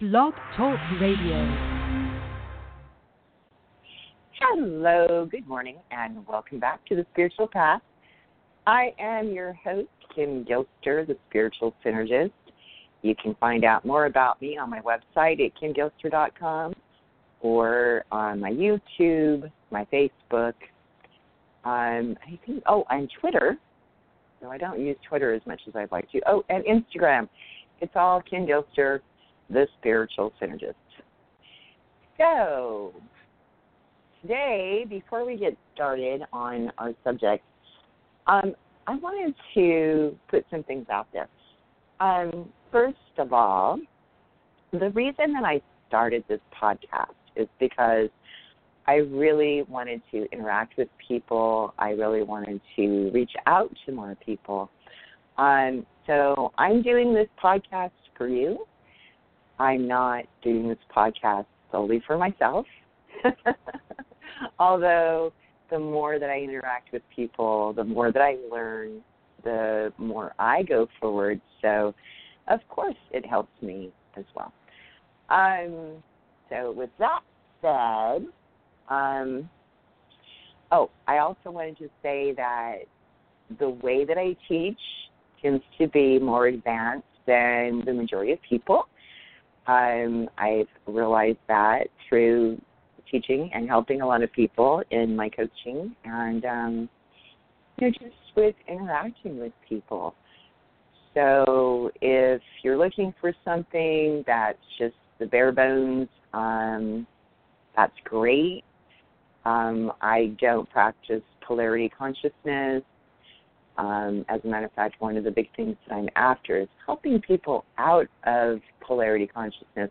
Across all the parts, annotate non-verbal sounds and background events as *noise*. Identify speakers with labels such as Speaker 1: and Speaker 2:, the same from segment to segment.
Speaker 1: Blog Talk Radio.
Speaker 2: Hello, good morning, and welcome back to the Spiritual Path. I am your host, Kim Gilster, the Spiritual Synergist. You can find out more about me on my website at kimgilster.com or on my YouTube, my Facebook, um, I think, oh, and Twitter. No, I don't use Twitter as much as I'd like to. Oh, and Instagram. It's all Kim Gilster, the Spiritual Synergist. So, today, before we get started on our subject, um, I wanted to put some things out there. Um, first of all, the reason that I started this podcast is because I really wanted to interact with people. I really wanted to reach out to more people. Um, so I'm doing this podcast for you. I'm not doing this podcast solely for myself. *laughs* Although the more that I interact with people, the more that I learn, the more I go forward. So, of course, it helps me as well. Um, so, with that said, um, oh, I also wanted to say that the way that I teach tends to be more advanced than the majority of people. Um, I've realized that through teaching and helping a lot of people in my coaching and um, you know just with interacting with people. So if you're looking for something that's just the bare bones, um, that's great. Um, I don't practice polarity consciousness. Um, as a matter of fact, one of the big things that I'm after is helping people out of polarity consciousness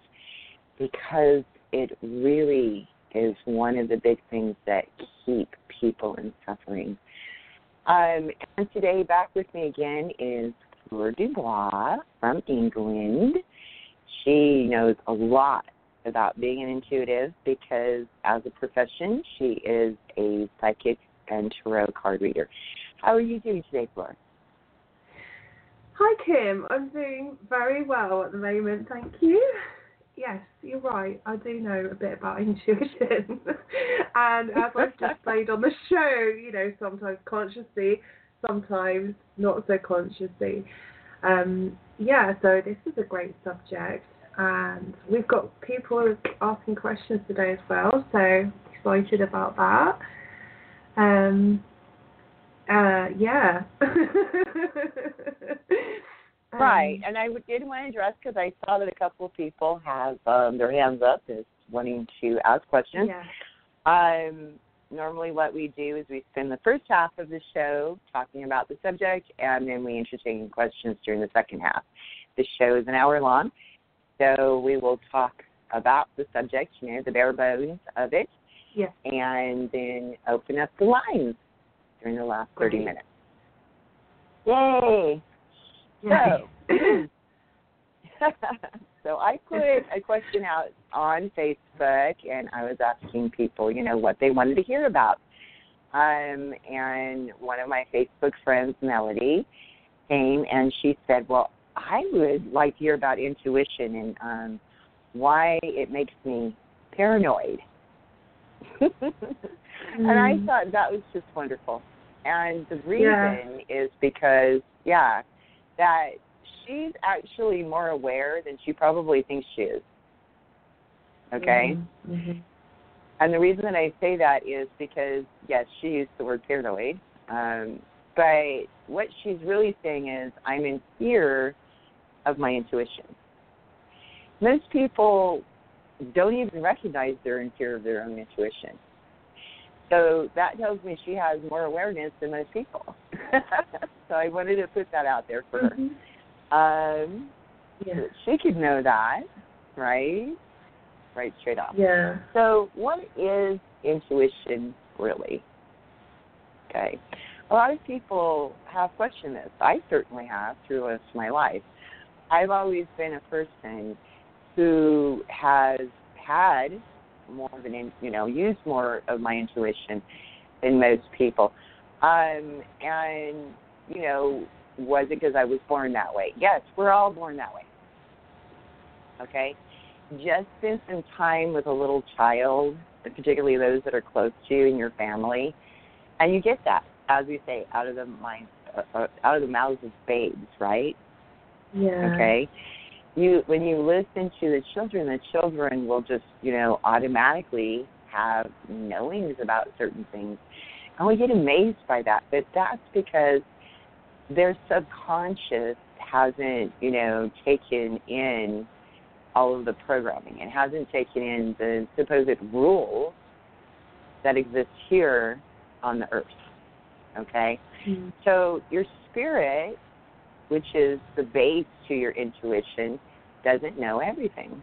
Speaker 2: because it really is one of the big things that keep people in suffering. Um, and today, back with me again is Fleur Dubois from England. She knows a lot about being an intuitive because, as a profession, she is a psychic and tarot card reader. How are you doing today, Fleur?
Speaker 3: Hi, Kim. I'm doing very well at the moment, thank you. Yes, you're right. I do know a bit about *laughs* intuition. and as I've just *laughs* played on the show, you know, sometimes consciously, sometimes not so consciously. Um, yeah, so this is a great subject. And we've got people asking questions today as well, so excited about that. Um, uh, yeah. *laughs*
Speaker 2: right,
Speaker 3: um,
Speaker 2: and I did want to address because I saw that a couple of people have um, their hands up as wanting to ask questions.
Speaker 3: Yeah.
Speaker 2: Um, normally, what we do is we spend the first half of the show talking about the subject, and then we entertain questions during the second half. The show is an hour long, so we will talk about the subject, you know, the bare bones of it,
Speaker 3: Yeah.
Speaker 2: and then open up the lines during the last 30
Speaker 3: Great.
Speaker 2: minutes. Yay! So, *clears throat* so I put a question out on Facebook, and I was asking people, you know, what they wanted to hear about. Um, and one of my Facebook friends, Melody, came and she said, "Well, I would like to hear about intuition and um, why it makes me paranoid." *laughs* and I
Speaker 3: Mm.
Speaker 2: thought that was just wonderful. And the reason
Speaker 3: Yeah.
Speaker 2: is because, yeah, that she's actually more aware than she probably thinks she is. Okay?
Speaker 3: Mhm.
Speaker 2: And the reason that I say that is because, yes, she used the word paranoid. Um, but what she's really saying is, I'm in fear of my intuition. Most people don't even recognize they're in fear of their own intuition. So that tells me she has more awareness than most people. *laughs* so I wanted to put that out there for her.
Speaker 3: Mhm.
Speaker 2: Um,
Speaker 3: Yeah.
Speaker 2: she could know that, right? Right straight off.
Speaker 3: Yeah.
Speaker 2: So, what is intuition really? Okay. A lot of people have questioned this. I certainly have through most of my life. I've always been a person who has had more of an, in- you know, use more of my intuition than most people. Um, and, you know, was it because I was born that way? Yes, we're all born that way. Okay? just spend some time with a little child, particularly those that are close to you in your family, and you get that, as we say, out of the mind, uh, uh, out of the mouths of babes, right?
Speaker 3: Yeah.
Speaker 2: Okay. You when you listen to the children, the children will just you know automatically have knowings about certain things, and we get amazed by that. But that's because their subconscious hasn't you know taken in all of the programming. It hasn't taken in the supposed rules that exist here on the earth. Okay?
Speaker 3: Mm-hmm.
Speaker 2: So your spirit, which is the base to your intuition, doesn't know everything.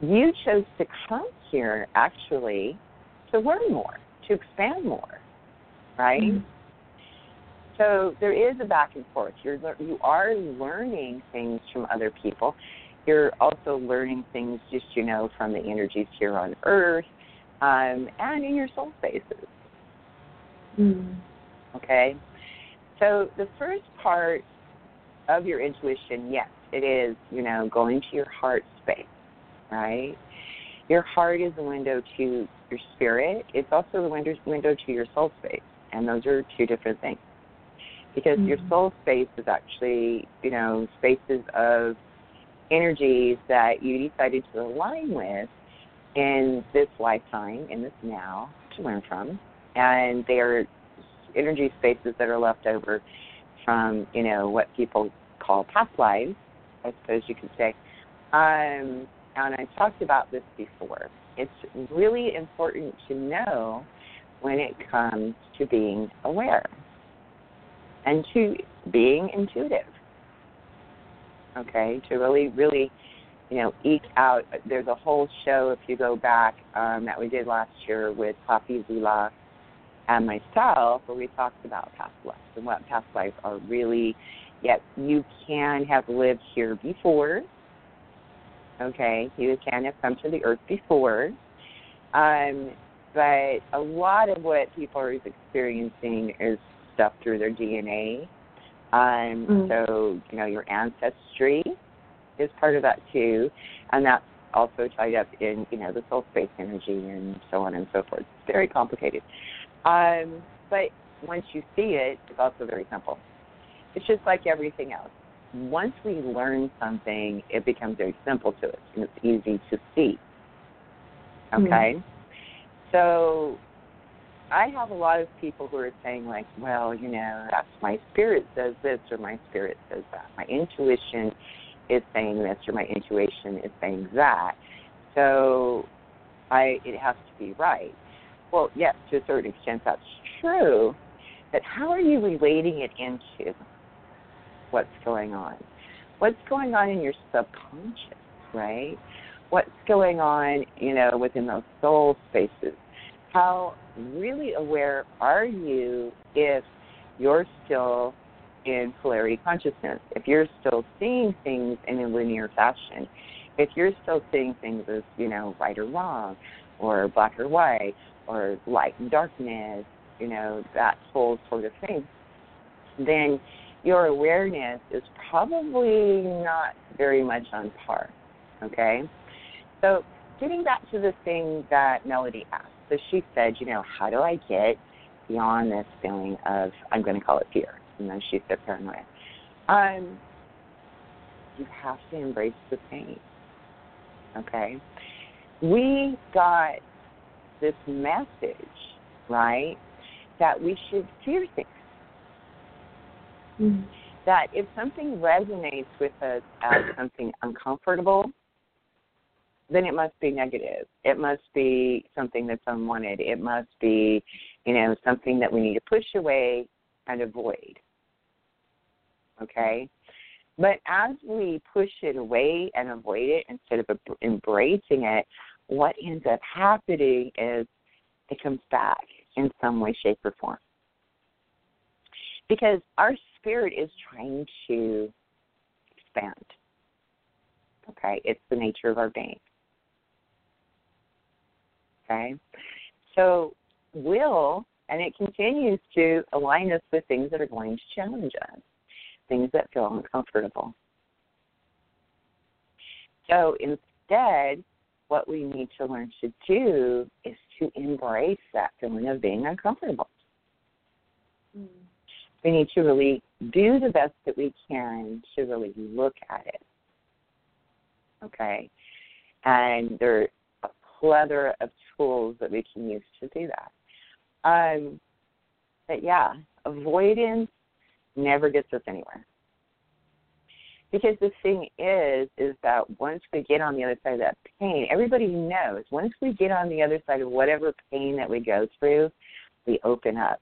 Speaker 2: You chose to come here actually to learn more, to expand more, right?
Speaker 3: Mm-hmm.
Speaker 2: So there is a back and forth. You're you are learning things from other people. You're also learning things just you know from the energies here on Earth, um, and in your soul spaces.
Speaker 3: Mm.
Speaker 2: Okay, so the first part of your intuition, yes, it is you know going to your heart space, right? Your heart is the window to your spirit. It's also the window window to your soul space, and those are two different things because mm-hmm. your soul space is actually, you know, spaces of energies that you decided to align with in this lifetime, in this now, to learn from. And they are energy spaces that are left over from, you know, what people call past lives, I suppose you could say. Um, and I talked about this before. It's really important to know when it comes to being aware and to being intuitive. Okay, to really, really, you know, eke out. There's a whole show if you go back um, that we did last year with Papi Zula and myself, where we talked about past lives and what past lives are really. Yet you can have lived here before. Okay, you can have come to the earth before. Um, but a lot of what people are experiencing is stuff through their DNA. Um, mm So, you know, your ancestry is part of that too. And that's also tied up in, you know, the soul space energy and so on and so forth. It's very complicated. Um, but once you see it, it's also very simple. It's just like everything else. Once we learn something, it becomes very simple to us and it's easy to see. Okay? mm So I have a lot of people who are saying like, well, you know, that's my spirit says this or my spirit says that. My intuition is saying this or my intuition is saying that. So I it has to be right. Well, yes, to a certain extent that's true, but how are you relating it into what's going on? What's going on in your subconscious, right? What's going on, you know, within those soul spaces? How really aware are you if you're still in polarity consciousness, if you're still seeing things in a linear fashion, if you're still seeing things as, you know, right or wrong, or black or white, or light and darkness, you know, that whole sort of thing, then your awareness is probably not very much on par. Okay? So getting back to the thing that Melody asked so she said, you know, how do I get beyond this feeling of, I'm going to call it fear, you know, she said paranoia. Um, you have to embrace the pain. Okay? We got this message, right, that we should fear things. Mm-hmm. That if something resonates with us as something uncomfortable, then it must be negative. It must be something that's unwanted. It must be, you know, something that we need to push away and avoid. Okay? But as we push it away and avoid it instead of embracing it, what ends up happening is it comes back in some way, shape, or form. Because our spirit is trying to expand. Okay? It's the nature of our being. Okay? So, will, and it continues to align us with things that are going to challenge us, things that feel uncomfortable. So instead, what we need to learn to do is to embrace that feeling of being uncomfortable.
Speaker 3: Mm.
Speaker 2: We need to really do the best that we can to really look at it. Okay? And there are a plethora of tools that we can use to do that. Um, but yeah, avoidance never gets us anywhere. Because the thing is, is that once we get on the other side of that pain, everybody knows once we get on the other side of whatever pain that we go through, we open up.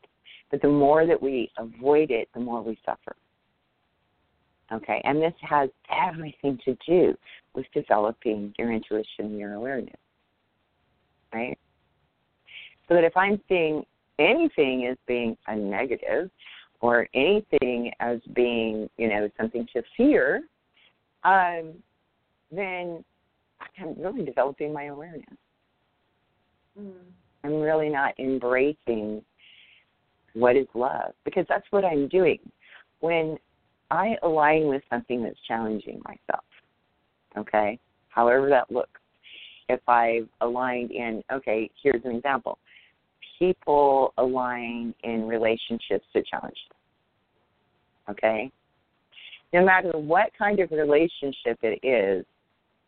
Speaker 2: But the more that we avoid it, the more we suffer. Okay, and this has everything to do with developing your intuition, your awareness. Right? So that if I'm seeing anything as being a negative, or anything as being, you know, something to fear, um, then I'm really developing my awareness.
Speaker 3: Mm.
Speaker 2: I'm really not embracing what is love because that's what I'm doing. When I align with something that's challenging myself, okay, however that looks, if I've aligned in, okay, here's an example people align in relationships to challenge them. Okay? No matter what kind of relationship it is,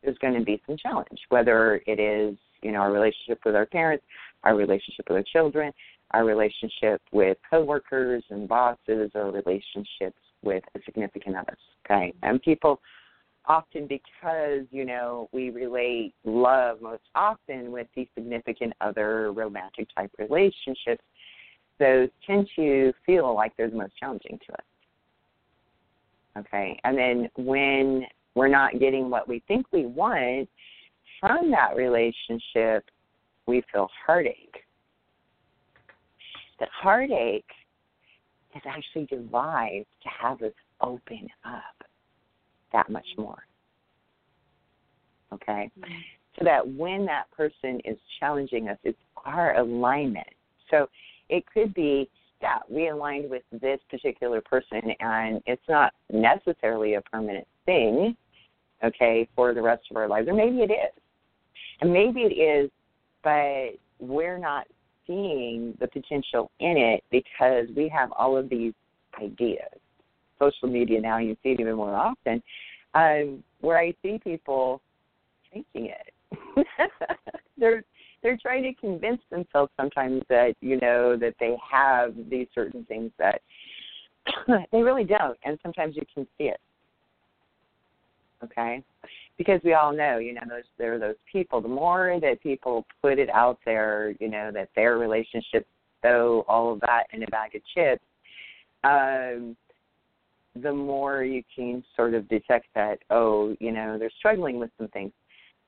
Speaker 2: there's going to be some challenge, whether it is, you know, our relationship with our parents, our relationship with our children, our relationship with coworkers and bosses, or relationships with a significant other. Okay? And people often because you know we relate love most often with the significant other romantic type relationships those tend to feel like they're the most challenging to us okay and then when we're not getting what we think we want from that relationship we feel heartache that heartache is actually devised to have us open up that much more. Okay? Mm-hmm. So that when that person is challenging us, it's our alignment. So it could be, yeah, we aligned with this particular person and it's not necessarily a permanent thing, okay, for the rest of our lives. Or maybe it is. And maybe it is, but we're not seeing the potential in it because we have all of these ideas social media now, you see it even more often, um, where I see people thinking it. *laughs* they're they're trying to convince themselves sometimes that you know that they have these certain things that *coughs* they really don't, and sometimes you can see it. Okay, because we all know, you know, those there are those people. The more that people put it out there, you know, that their relationships throw all of that in a bag of chips, um, the more you can sort of detect that, oh, you know, they're struggling with some things.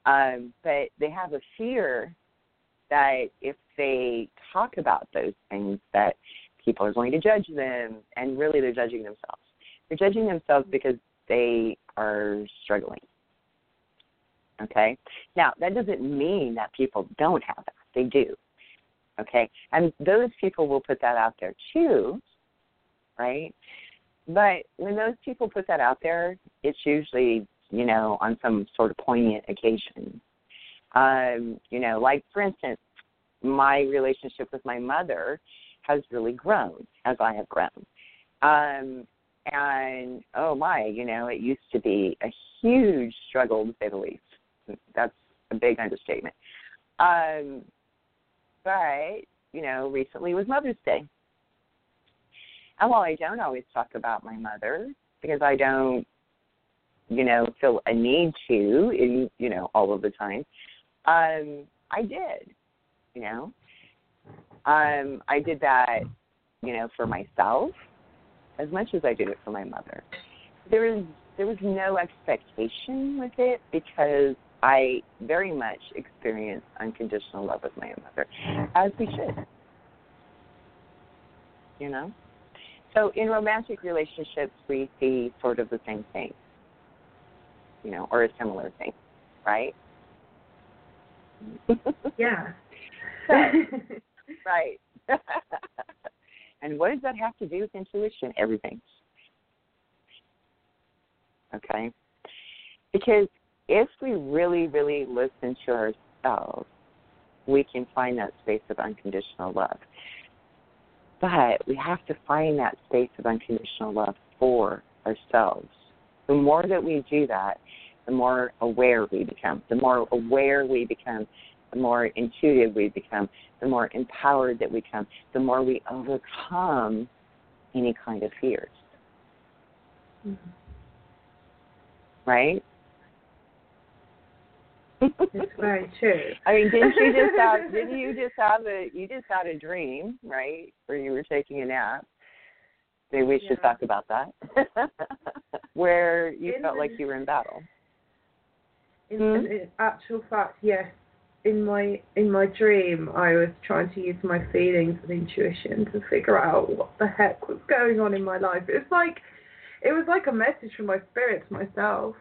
Speaker 2: Um, but they have a fear that if they talk about those things, that people are going to judge them, and really they're judging themselves. They're judging themselves because they are struggling. Okay? Now, that doesn't mean that people don't have that. They do. Okay? And those people will put that out there too, right? But when those people put that out there, it's usually, you know, on some sort of poignant occasion. Um, you know, like for instance, my relationship with my mother has really grown as I have grown. Um, and oh my, you know, it used to be a huge struggle to say the least. That's a big understatement. Um, but, you know, recently was Mother's Day. And while I don't always talk about my mother because I don't, you know, feel a need to, in, you know, all of the time, um, I did, you know. Um, I did that, you know, for myself as much as I did it for my mother. There was there was no expectation with it because I very much experienced unconditional love with my own mother, mm-hmm. as we should. You know? So in romantic relationships, we see sort of the same thing, you know, or a similar thing, right?
Speaker 3: Yeah. *laughs*
Speaker 2: so, *laughs* right. *laughs* and what does that have to do with intuition? Everything. Okay. Because if we really, really listen to ourselves, we can find that space of unconditional love. But we have to find that space of unconditional love for ourselves. The more that we do that, the more aware we become. The more aware we become, the more intuitive we become, the more empowered that we become, the more we overcome any kind of fears.
Speaker 3: Mm-hmm.
Speaker 2: Right?
Speaker 3: It's very true.
Speaker 2: I mean, didn't you just *laughs* have? Didn't you just have a? You just had a dream, right? Where you were taking a nap. Maybe we should talk about that. *laughs* Where you
Speaker 3: In
Speaker 2: felt
Speaker 3: the-
Speaker 2: like you were in battle.
Speaker 3: In,
Speaker 2: Hmm?
Speaker 3: in, actual fact, yes. In my in my dream, I was trying to use my feelings and intuition to figure out what the heck was going on in my life. It was like it was like a message from my spirit to myself.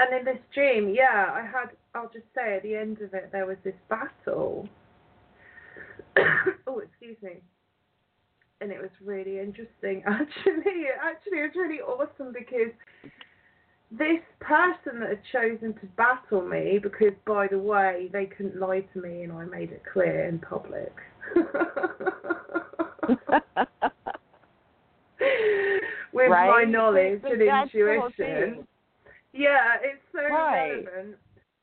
Speaker 3: And in this dream, yeah, I had. I'll just say at the end of it, there was this battle. *coughs* oh, excuse me. And it was really interesting. *laughs* Actually, actually, it was really awesome because this person that had chosen to battle me, because by the way, they couldn't lie to me, and I made it clear in public. *laughs* *laughs* With my knowledge
Speaker 2: But
Speaker 3: and
Speaker 2: that's the whole
Speaker 3: intuition. Yeah, it's so
Speaker 2: Right.
Speaker 3: relevant.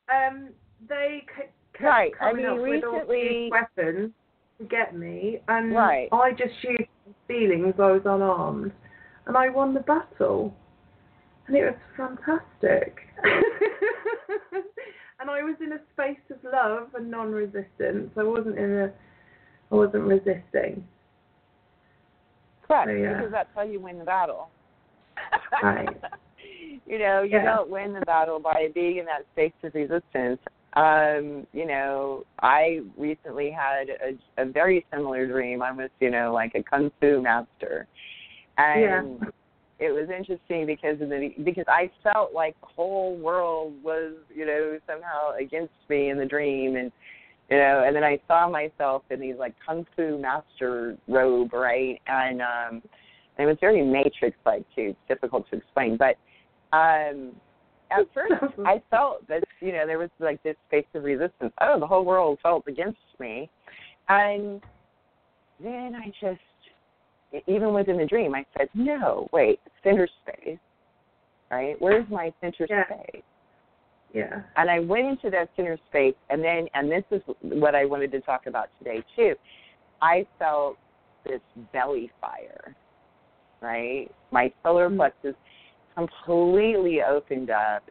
Speaker 3: Um, they c- kept
Speaker 2: Right. I
Speaker 3: coming
Speaker 2: mean,
Speaker 3: up with all these weapons to get me, and
Speaker 2: Right.
Speaker 3: I just used feelings. I was unarmed, and I won the battle, and it was fantastic. *laughs* and I was in a space of love and non-resistance. I wasn't in a, I wasn't resisting.
Speaker 2: Correct,
Speaker 3: So, yeah.
Speaker 2: because that's how you win the battle.
Speaker 3: Right. *laughs*
Speaker 2: you know, you
Speaker 3: Yeah.
Speaker 2: don't win the battle by being in that space of resistance. Um, you know, I recently had a, a very similar dream. I was, you know, like a kung fu master, and
Speaker 3: Yeah.
Speaker 2: it was interesting because of the because I felt like the whole world was, you know, somehow against me in the dream, and you know, and then I saw myself in these like kung fu master robe, right, and um, and it was very matrix like too. It's difficult to explain, but um at *laughs* first I felt that you know there was like this space of resistance. Oh, the whole world felt against me, and then I just even within the dream I said, no, wait, center space, right? Where's my center
Speaker 3: Yeah.
Speaker 2: space?
Speaker 3: Yeah.
Speaker 2: And I went into that center space, and then and this is what I wanted to talk about today too. I felt this belly fire, right? My solar
Speaker 3: Mhm.
Speaker 2: plexus completely opened up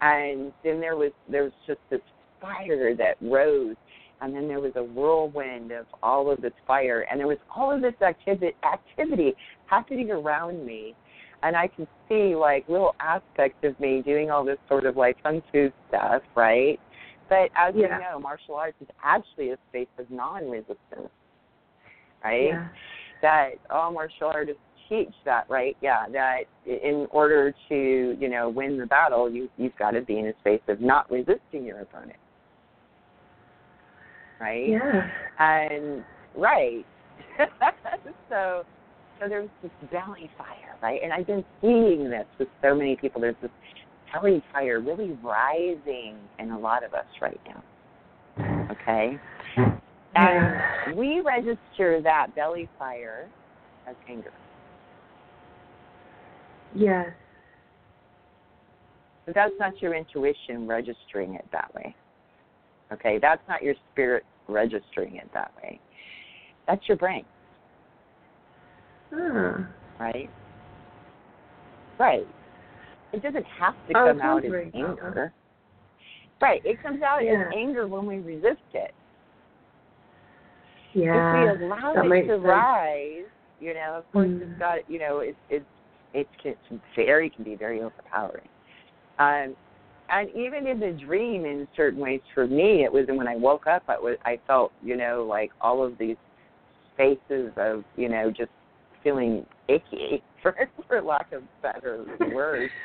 Speaker 2: and then there was there was just this fire that rose and then there was a whirlwind of all of this fire and there was all of this activity activity happening around me and I can see like little aspects of me doing all this sort of like kung fu stuff, right? But as
Speaker 3: Yeah.
Speaker 2: you know, martial arts is actually a space of non resistance. Right?
Speaker 3: Yeah.
Speaker 2: that all martial artists teach that, right? Yeah, that in order to, you know, win the battle, you you've got to be in a space of not resisting your opponent. Right?
Speaker 3: Yeah.
Speaker 2: And right. *laughs* so so there's this belly fire, right? And I've been seeing this with so many people. There's this belly fire really rising in a lot of us right now. Okay? And we register that belly fire as anger.
Speaker 3: Yes.
Speaker 2: But that's not your intuition registering it that way. Okay? That's not your spirit registering it that way. That's your brain,
Speaker 3: Ah.
Speaker 2: right? Right. It doesn't have to
Speaker 3: was
Speaker 2: come out as
Speaker 3: wondering about that.
Speaker 2: anger. Right. It comes out
Speaker 3: Yeah.
Speaker 2: as anger when we resist it.
Speaker 3: Yeah.
Speaker 2: if we allow
Speaker 3: that
Speaker 2: it to
Speaker 3: sense.
Speaker 2: rise, you know, of course
Speaker 3: Mm.
Speaker 2: it's got, you know, it's it's it can it's very can be very overpowering. Um, and even in the dream, in certain ways, for me, it was when I woke up, I was I felt, you know, like all of these spaces of, you know, just feeling icky, *laughs* for for lack of better words. *laughs*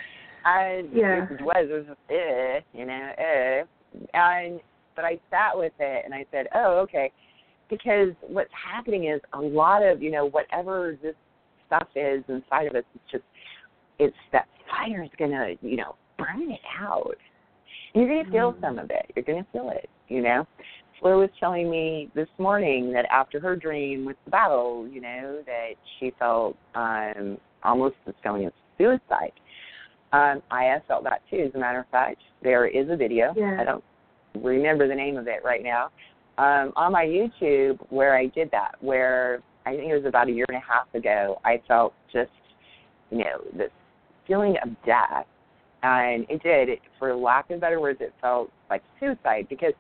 Speaker 2: And
Speaker 3: Yeah.
Speaker 2: it was it was just eh, you know, eh. And but I sat with it and I said, oh, okay because what's happening is a lot of you know whatever this stuff is inside of us it's just it's that fire is gonna you know burn it out. You're going to feel
Speaker 3: Mm.
Speaker 2: some of it. You're going to feel it, you know. Fleur was telling me this morning that after her dream with the battle, you know, that she felt um almost as going as suicide. Um, I have felt that too. As a matter of fact, there is a video.
Speaker 3: Yeah.
Speaker 2: I don't remember the name of it right now. Um, on my YouTube where I did that, where I think it was about a year and a half ago, I felt just, you know, this feeling of death. And it did, for lack of better words, it felt like suicide because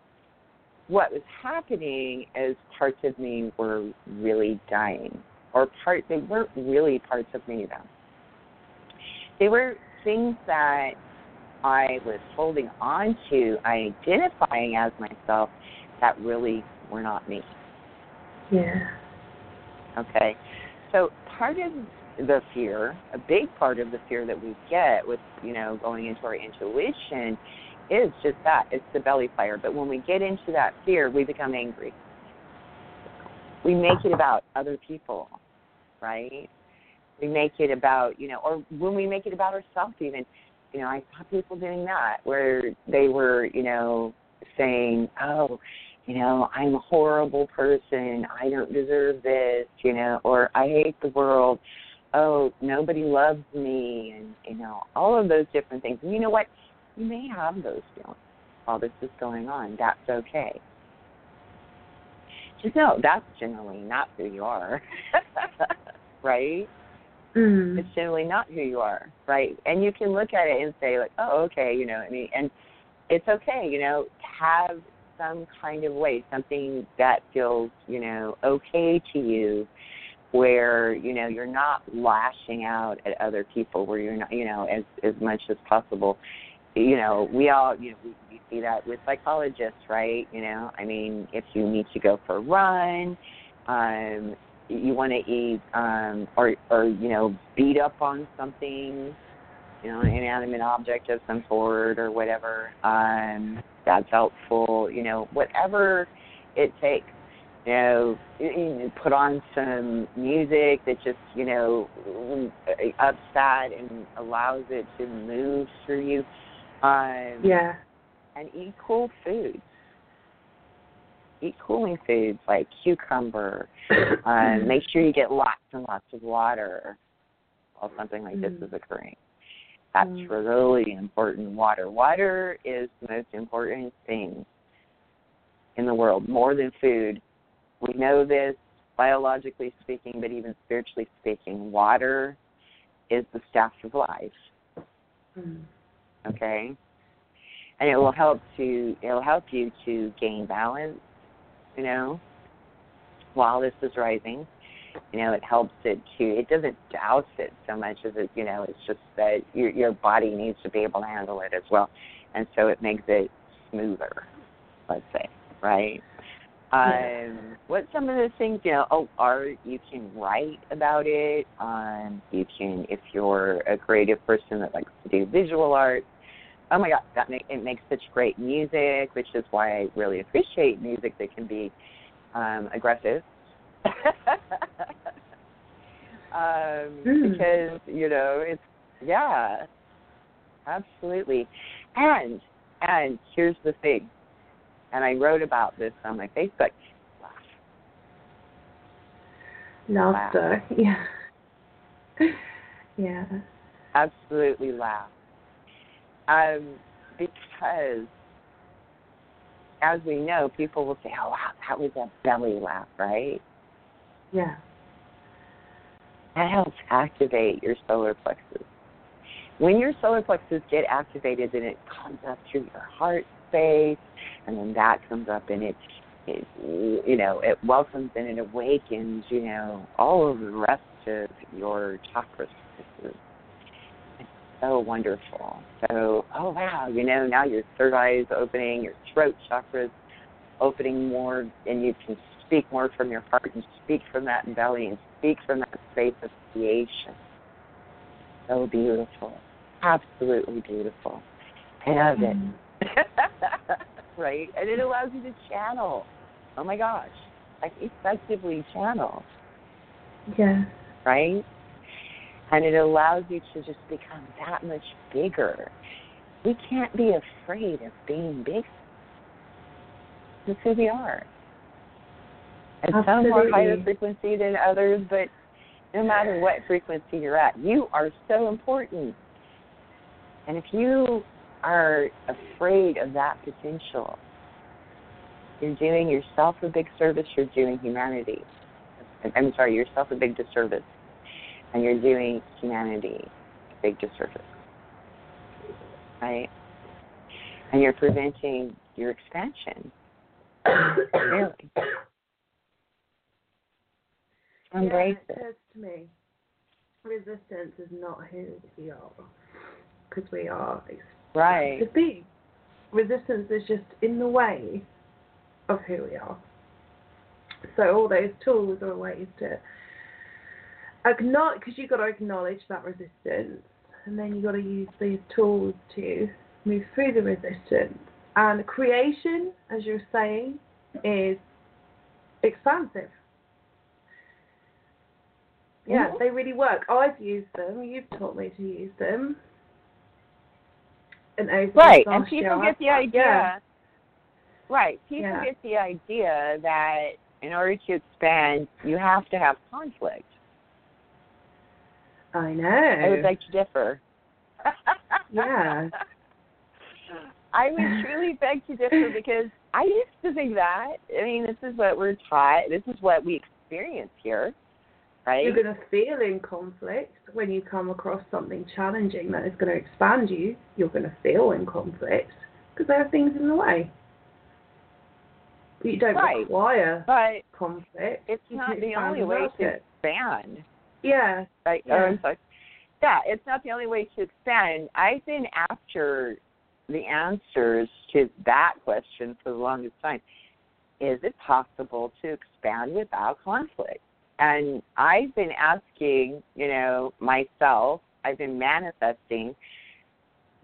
Speaker 2: what was happening is parts of me were really dying. Or part they weren't really parts of me though. They were things that I was holding on to, identifying as myself, that really were not me.
Speaker 3: Yeah.
Speaker 2: Okay. So part of the fear, a big part of the fear that we get with, you know, going into our intuition is just that. It's the belly fire. But when we get into that fear, we become angry. We make it about other people, right? We make it about, you know, or when we make it about ourselves even. You know, I saw people doing that where they were, you know, saying, Oh, you know, I'm a horrible person, I don't deserve this, you know, or I hate the world, oh, nobody loves me and you know, all of those different things. And you know what? You may have those feelings while this is going on. That's okay. Just know that's generally not who you are. *laughs* right?
Speaker 3: Mm.
Speaker 2: It's generally not who you are, right? And you can look at it and say like, oh, okay, you know, I mean, and it's okay, you know, have some kind of way, something that feels, you know, okay to you, where you know you're not lashing out at other people, where you're not, you know, as as much as possible. You know, we all, you know, we, we see that with psychologists, right? You know, I mean, if you need to go for a run, um, you want to eat um or or you know beat up on something you know an inanimate object of some sort or whatever um that's helpful you know whatever it takes you know you- put on some music that just you know upset and allows it to move through you um
Speaker 3: Yeah.
Speaker 2: and eat cool foods eat cooling foods like cucumber um, *laughs* make sure you get lots and lots of water while something like this
Speaker 3: Mm.
Speaker 2: is occurring. That's
Speaker 3: Mm.
Speaker 2: really important. Water. Water is the most important thing in the world, more than food. We know this biologically speaking, but even spiritually speaking. Water is the staff of life.
Speaker 3: Mm.
Speaker 2: Okay, and it will help to it will help you to gain balance. You know, while this is rising. You know, it helps it to. It doesn't douse it so much as it. You know, it's just that your your body needs to be able to handle it as well, and so it makes it smoother. Let's say, right? Um, what some of the things you know? Oh, art. You can write about it. Um, you can, if you're a creative person that likes to do visual art. Oh my God, that make, it makes such great music, which is why I really appreciate music that can be um, aggressive. *laughs* um,
Speaker 3: Mm.
Speaker 2: Because you know it's yeah, absolutely, and and here's the thing, and I wrote about this on my Facebook. Laugh.
Speaker 3: Laughter. Yeah. *laughs* yeah.
Speaker 2: absolutely laugh. Um, because as we know, people will say, "Oh, wow, that was a belly laugh," right?
Speaker 3: Yeah.
Speaker 2: That helps activate your solar plexus. When your solar plexus get activated, then it comes up through your heart space, and then that comes up and it, it you know, it welcomes and it awakens, you know, all of the rest of your chakra spaces. It's so wonderful. So, oh wow, you know, now your third eye is opening, your throat chakras opening more, and you can speak more from your heart and speak from that belly and speak from that space of creation. So beautiful. Absolutely beautiful. I love it.
Speaker 3: Mm. *laughs*
Speaker 2: right? And it allows you to channel. Oh my gosh. Like effectively channel,
Speaker 3: Yeah.
Speaker 2: right? And it allows you to just become that much bigger. we can't be afraid of being big. That's who we are. And some are higher frequency than others, but no matter what frequency you're at, you are so important. And if you are afraid of that potential, you're doing yourself a big service, you're doing humanity. I'm sorry, yourself a big disservice. And you're doing humanity a big disservice. Right? And you're preventing your expansion. *coughs* Really. Embrace
Speaker 3: yeah,
Speaker 2: it.
Speaker 3: it says to me, resistance is not who we are, because we are
Speaker 2: Right.
Speaker 3: to be. Resistance is just in the way of who we are. So all those tools are ways to acknowledge, because you've got to acknowledge that resistance, and then you've got to use these tools to move through the resistance. And creation, as you're saying, is expansive. Yeah,
Speaker 2: Mhm.
Speaker 3: they really work. I've used them. You've taught me to use them. And
Speaker 2: Right. And people get the idea.
Speaker 3: Yeah.
Speaker 2: Right. People
Speaker 3: Yeah.
Speaker 2: get the idea that in order to expand, you have to have conflict.
Speaker 3: I know.
Speaker 2: I would beg to differ. *laughs*
Speaker 3: Yeah.
Speaker 2: I would truly beg to differ because I used to think that. I mean, this is what we're taught. This is what we experience here, right?
Speaker 3: You're going to feel in conflict when you come across something challenging that is going to expand you. You're going to feel in conflict because there are things in the way. But you don't
Speaker 2: Right.
Speaker 3: require
Speaker 2: But
Speaker 3: conflict.
Speaker 2: it's
Speaker 3: You
Speaker 2: not the only way to
Speaker 3: it.
Speaker 2: expand.
Speaker 3: Yeah.
Speaker 2: Right?
Speaker 3: Yeah.
Speaker 2: Oh. Yeah, it's not the only way to expand. I've been after the answers to that question for the longest time. Is it possible to expand without conflict? And I've been asking, you know, myself, I've been manifesting,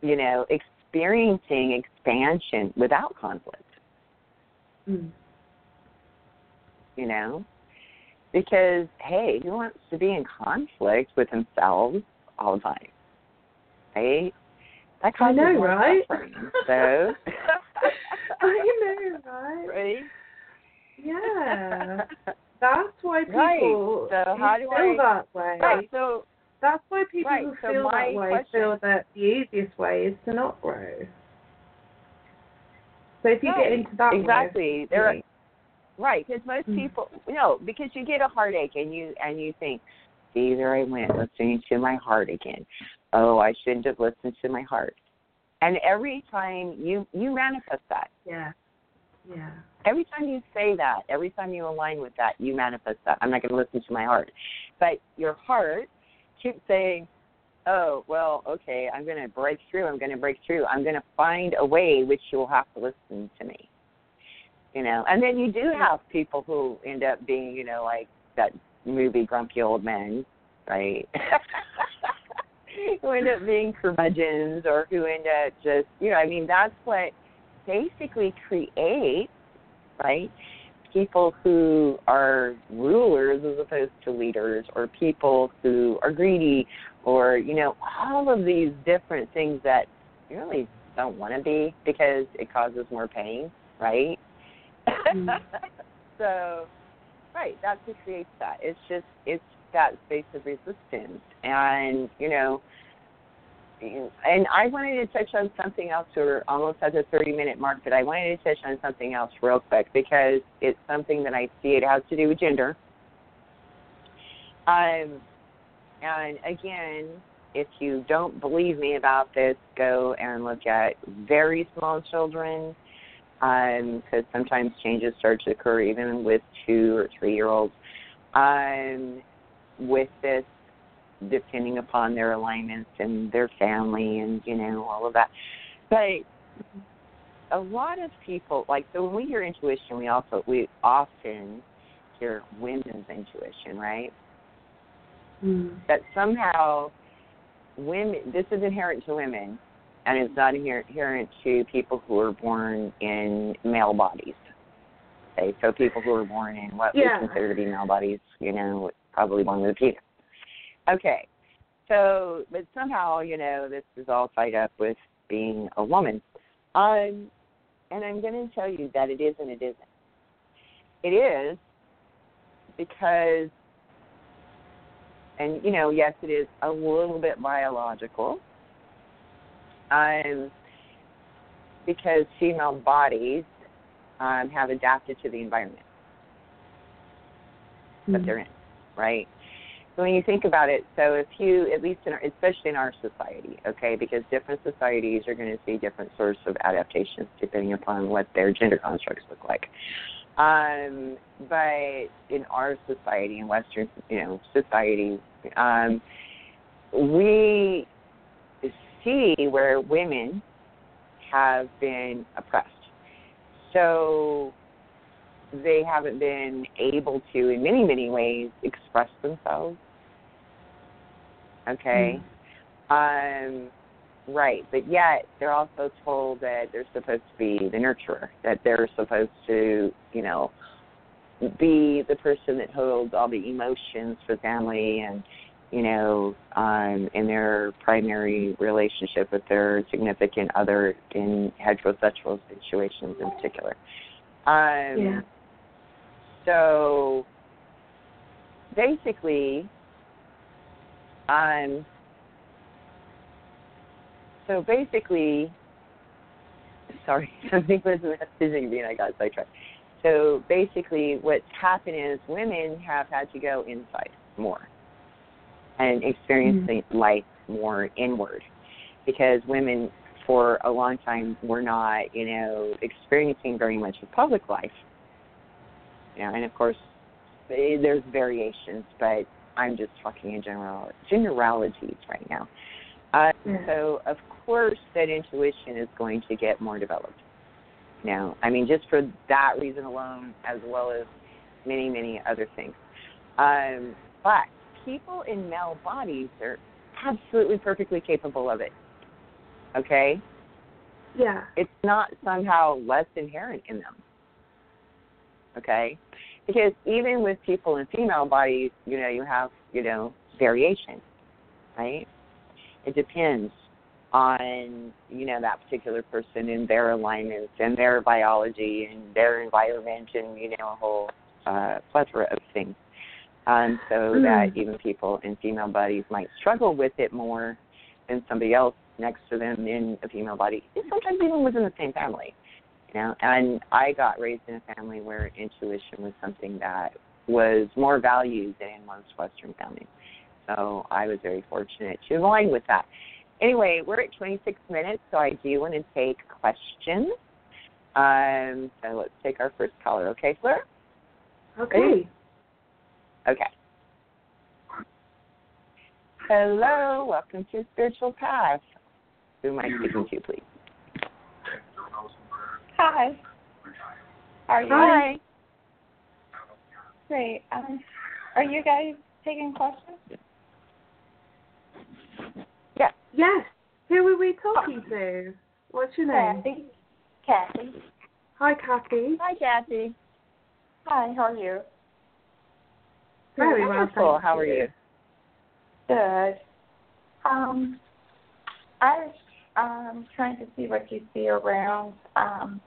Speaker 2: you know, experiencing expansion without conflict,
Speaker 3: Mm.
Speaker 2: you know? Because, hey, who wants to be in conflict with themselves all the time? Right? That
Speaker 3: I know,
Speaker 2: more
Speaker 3: right?
Speaker 2: suffering. So, *laughs*
Speaker 3: I know, right? *laughs*
Speaker 2: right?
Speaker 3: Yeah. That's why
Speaker 2: Right.
Speaker 3: people
Speaker 2: So how do
Speaker 3: feel
Speaker 2: I-
Speaker 3: that way.
Speaker 2: Right. So,
Speaker 3: That's why people
Speaker 2: Right,
Speaker 3: who
Speaker 2: so
Speaker 3: feel
Speaker 2: my
Speaker 3: that way
Speaker 2: question-
Speaker 3: feel that the easiest way is to not grow. So if you
Speaker 2: Right,
Speaker 3: get into that way
Speaker 2: exactly. There are, Right, because most
Speaker 3: Mm.
Speaker 2: people no, because you get a heartache and you and you think, see, there I went listening to my heart again. Oh, I shouldn't have listened to my heart. And every time you you manifest that.
Speaker 3: yeah, yeah,
Speaker 2: Every time you say that, every time you align with that, you manifest that. I'm not going to listen to my heart, but your heart keeps saying, "Oh, well, okay, I'm going to break through. I'm going to break through. I'm going to find a way which you'll have to listen to me." You know, and then you do have people who end up being, you know, like that movie Grumpy Old Men, right? *laughs* who end up being curmudgeons or who end up just, you know, I mean, that's what basically creates, right? People who are rulers as opposed to leaders, or people who are greedy, or, you know, all of these different things that you really don't want to be because it causes more pain, right?
Speaker 3: Mm. *laughs*
Speaker 2: so, right, that's what creates that. It's just, it's that space of resistance. And, you know, and I wanted to touch on something else. We're almost at the 30 minute mark, but I wanted to touch on something else real quick because it's something that I see it has to do with gender. Um, and again, if you don't believe me about this, go and look at very small children because sometimes changes start to occur even with two or three year olds. Um, with this depending upon their alignments and their family and you know all of that but a lot of people like so when we hear intuition we also we often hear women's intuition right
Speaker 3: Mm.
Speaker 2: that somehow women this is inherent to women and it's not inherent to people who are born in male bodies okay so people who are born in what
Speaker 3: Yeah.
Speaker 2: we consider to be male bodies you know probably born with a penis Okay. So, but somehow, you know, this is all tied up with being a woman. Um, and I'm going to tell you that it is and it isn't. It is because, and you know, yes, it is a little bit biological. Um, because female bodies um, have adapted to the environment that
Speaker 3: Mm.
Speaker 2: they're in, right? When you think about it, so if you, at least in our, especially in our society, okay, because different societies are going to see different sorts of adaptations depending upon what their gender constructs look like. Um, but in our society, in Western, you know, society, um, we see where women have been oppressed. So they haven't been able to, in many, many ways, express themselves. Okay? Um, right. But yet, they're also told that they're supposed to be the nurturer, that they're supposed to, you know, be the person that holds all the emotions for family and you know, um, in their primary relationship with their significant other in heterosexual situations in particular. Um,
Speaker 3: Yeah.
Speaker 2: So basically, um, so basically, sorry, *laughs* something was messaging me and I got sidetracked. So basically, what's happened is women have had to go inside more and experiencing life more inward because women for a long time were not, you know, experiencing very much of public life. Yeah, and of course, eh, there's variations, but I'm just talking in general generalities right now. Uh,
Speaker 3: Yeah.
Speaker 2: So of course, that intuition is going to get more developed. Now, I mean, just for that reason alone, as well as many, many other things. Um, but people in male bodies are absolutely perfectly capable of it. Okay?
Speaker 3: Yeah.
Speaker 2: It's not somehow less inherent in them. Okay? Because even with people in female bodies, you know, you have, you know, variation, right? It depends on, you know, that particular person and their alignments and their biology and their environment and, you know, a whole uh, plethora of things. Um, so
Speaker 3: Mm.
Speaker 2: that even people in female bodies might struggle with it more than somebody else next to them in a female body, and sometimes even within the same family. You know, and I got raised in a family where intuition was something that was more valued than in most Western families. So I was very fortunate to align with that. Anyway, we're at 26 minutes, so I do want to take questions. Um, so let's take our first caller, okay, Fleur?
Speaker 3: Okay.
Speaker 2: Okay. Hello, welcome to Spiritual Path. Who am I speaking to, please?
Speaker 4: Hi. Are you
Speaker 2: Hi.
Speaker 4: great? Um, are you guys taking questions?
Speaker 3: Yes. Who are we talking to? What's your name?
Speaker 4: Kathy. Kathy.
Speaker 3: Hi, Kathy.
Speaker 2: Hi, Kathy.
Speaker 4: Hi. How are you?
Speaker 3: Very well,
Speaker 2: Wonderful.
Speaker 3: thank
Speaker 2: How are you?
Speaker 4: Good. Um, I was um trying to see what you see around. Um,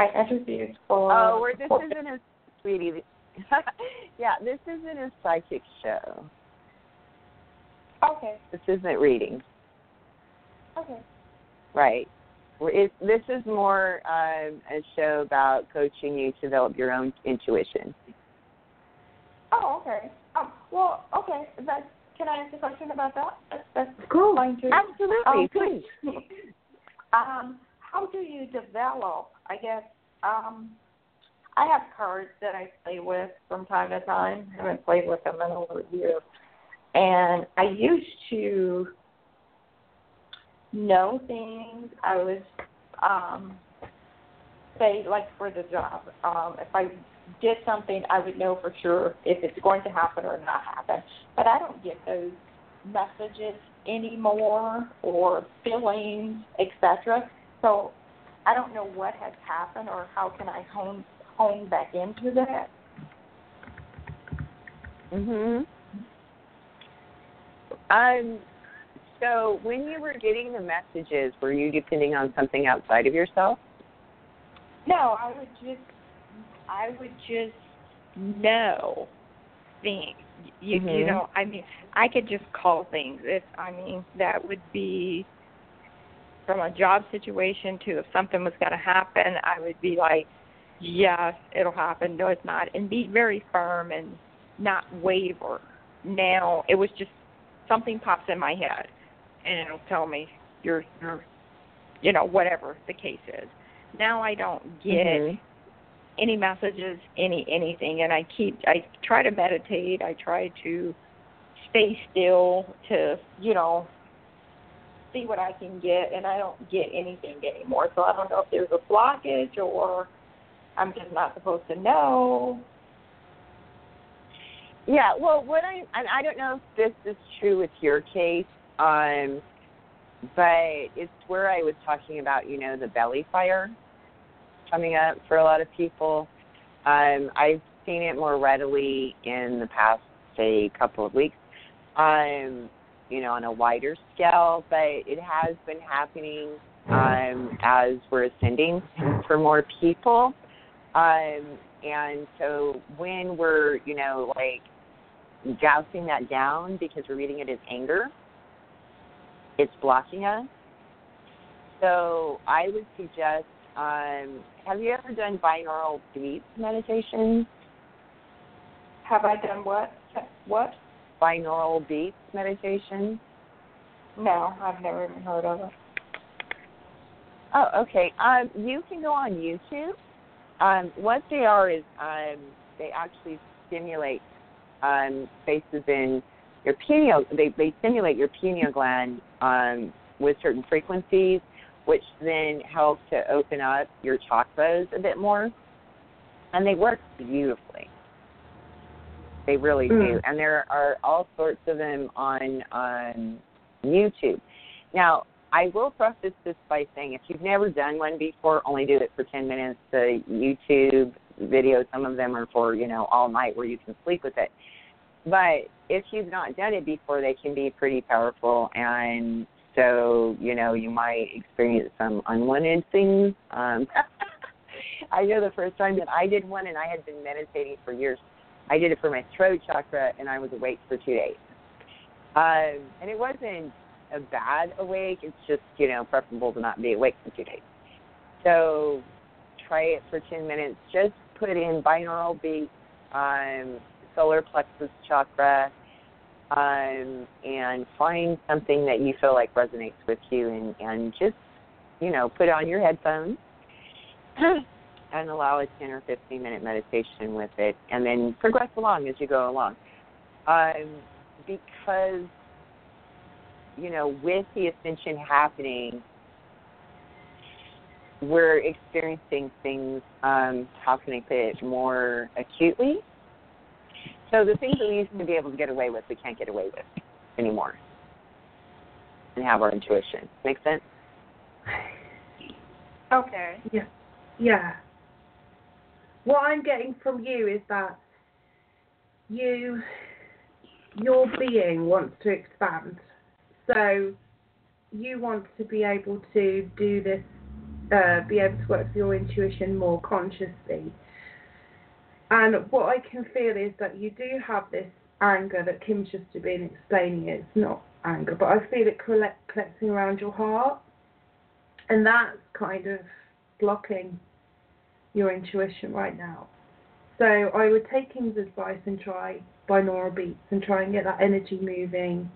Speaker 4: I interviewed for.
Speaker 2: Oh, we're, this isn't a sweetie. *laughs* yeah, this isn't a psychic show.
Speaker 4: Okay.
Speaker 2: This isn't reading,
Speaker 4: Okay.
Speaker 2: right? It, this is more um, a show about coaching you to develop your own intuition.
Speaker 4: Oh, okay. Um, well, okay. That can I ask a question about that? That's, that's
Speaker 3: Of course.
Speaker 4: fine too.
Speaker 2: Absolutely,
Speaker 4: Um,
Speaker 2: please. *laughs*
Speaker 4: um, how do you develop? I guess um, I have cards that I play with from time to time. I haven't played with them in over a year, and I used to know things. I was um, say like for the job. Um, if I did something, I would know for sure if it's going to happen or not happen. But I don't get those messages anymore or feelings, etc. So I don't know what has happened or how can I hone hone back into that.
Speaker 2: Mhm. Um. So when you were getting the messages, were you depending on something outside of yourself?
Speaker 4: No, I would just I would just know things. You you
Speaker 2: Mhm.
Speaker 4: know, I mean, I could just call things. If I mean, that would be from a job situation to if something was going to happen, I would be like, yes, it'll happen. No, it's not, and be very firm and not waver. Now it was just something pops in my head, and it'll tell me you're you're, you know, whatever the case is. Now I don't get
Speaker 2: Mhm.
Speaker 4: any messages, any anything, and I keep I try to meditate. I try to stay still to you know see what I can get, and I don't get anything anymore. So I don't know if there's a blockage or I'm just not supposed to know.
Speaker 2: Yeah, well, what I and I don't know if this is true with your case, um, but it's where I was talking about, you know, the belly fire coming up for a lot of people. Um, I've seen it more readily in the past, say, couple of weeks, um, you know, on a wider scale, but it has been happening um, as we're ascending for more people. Um, and so when we're, you know, like jousting that down because we're reading it as anger, it's blocking us. So I would suggest, um, have you ever done binaural beats meditation?
Speaker 4: Have I done what? What?
Speaker 2: Binaural beats meditation?
Speaker 4: No, I've never even heard of it.
Speaker 2: Oh, okay. Um, you can go on YouTube. Um, what they are is um, they actually stimulate um, spaces in your pineal. They they stimulate your pineal gland um, with certain frequencies, which then help to open up your chakras a bit more, and they work beautifully. They really do,
Speaker 3: Mm.
Speaker 2: and there are all sorts of them on on YouTube. Now, I will preface this by saying if you've never done one before, only do it for 10 minutes. The YouTube videos, some of them are for, you know, all night where you can sleep with it. But if you've not done it before, they can be pretty powerful. And so, you know, you might experience some unwanted things. Um, *laughs* I know the first time that I did one, and I had been meditating for years, I did it for my throat chakra, and I was awake for two days. Um, and it wasn't a bad awake. It's just, you know, preferable to not be awake for two days. So try it for 10 minutes. Just put in binaural beats, um, solar plexus chakra, um, and find something that you feel like resonates with you and, and just, you know, put on your headphones *clears throat* and allow a 10 or 15 minute meditation with it and then progress along as you go along. Um, because you know, with the ascension happening, we're experiencing things, um, how can I say it, more acutely. So the things that we used to be able to get away with, we can't get away with anymore and have our intuition. Make sense?
Speaker 4: Okay.
Speaker 3: Yeah. Yeah. What I'm getting from you is that you your being wants to expand. So you want to be able to do this, uh, be able to work with your intuition more consciously. And what I can feel is that you do have this anger that Kim's just been explaining. It's not anger, but I feel it collect, collecting around your heart. And that's kind of blocking your intuition right now. So I would take Kim's advice and try binaural beats and try and get that energy moving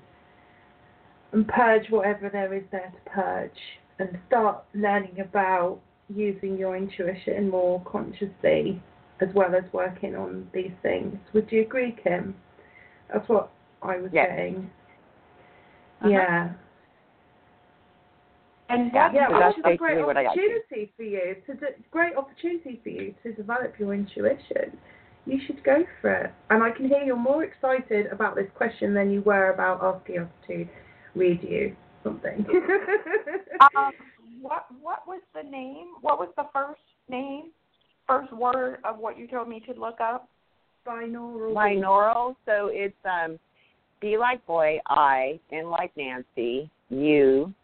Speaker 3: and purge whatever there is there to purge and start learning about using your intuition more consciously as well as working on these things. Would you agree, Kim? That's what I was
Speaker 2: Yes.
Speaker 3: saying.
Speaker 2: Uh-huh.
Speaker 3: Yeah.
Speaker 4: And
Speaker 2: Yeah,
Speaker 3: Yeah, which
Speaker 2: that's
Speaker 3: is a great
Speaker 2: basically what I
Speaker 3: opportunity for you. To de- great opportunity for you to develop your intuition. You should go for it. And I can hear you're more excited about this question than you were about asking us to read you something. *laughs*
Speaker 4: um, *laughs* what what was the name? What was the first name? First word of what you told me to look up?
Speaker 3: Binaural.
Speaker 2: Binaural, so it's um, B like boy, I, N like Nancy, U